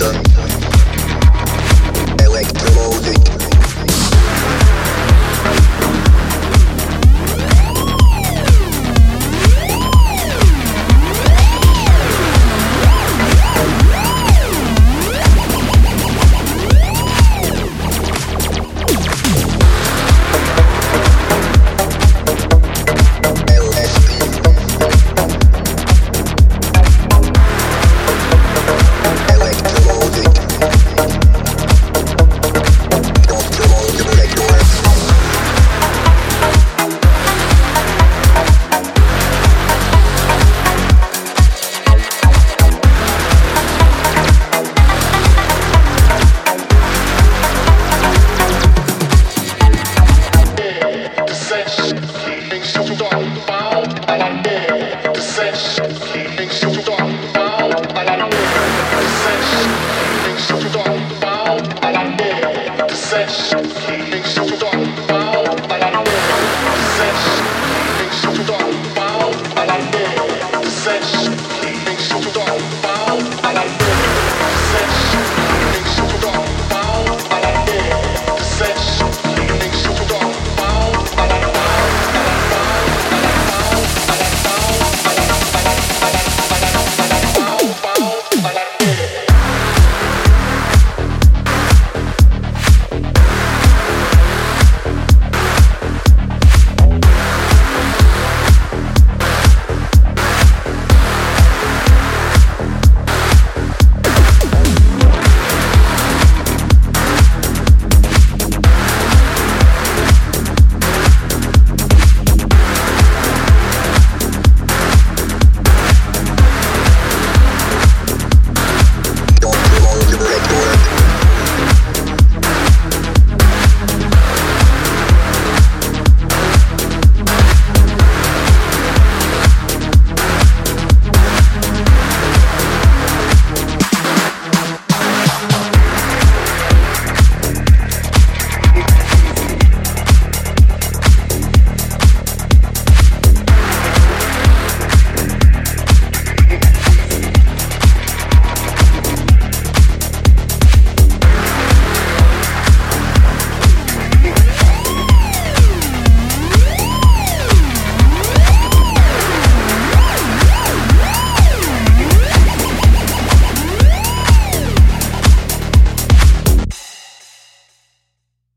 dun, dun. success.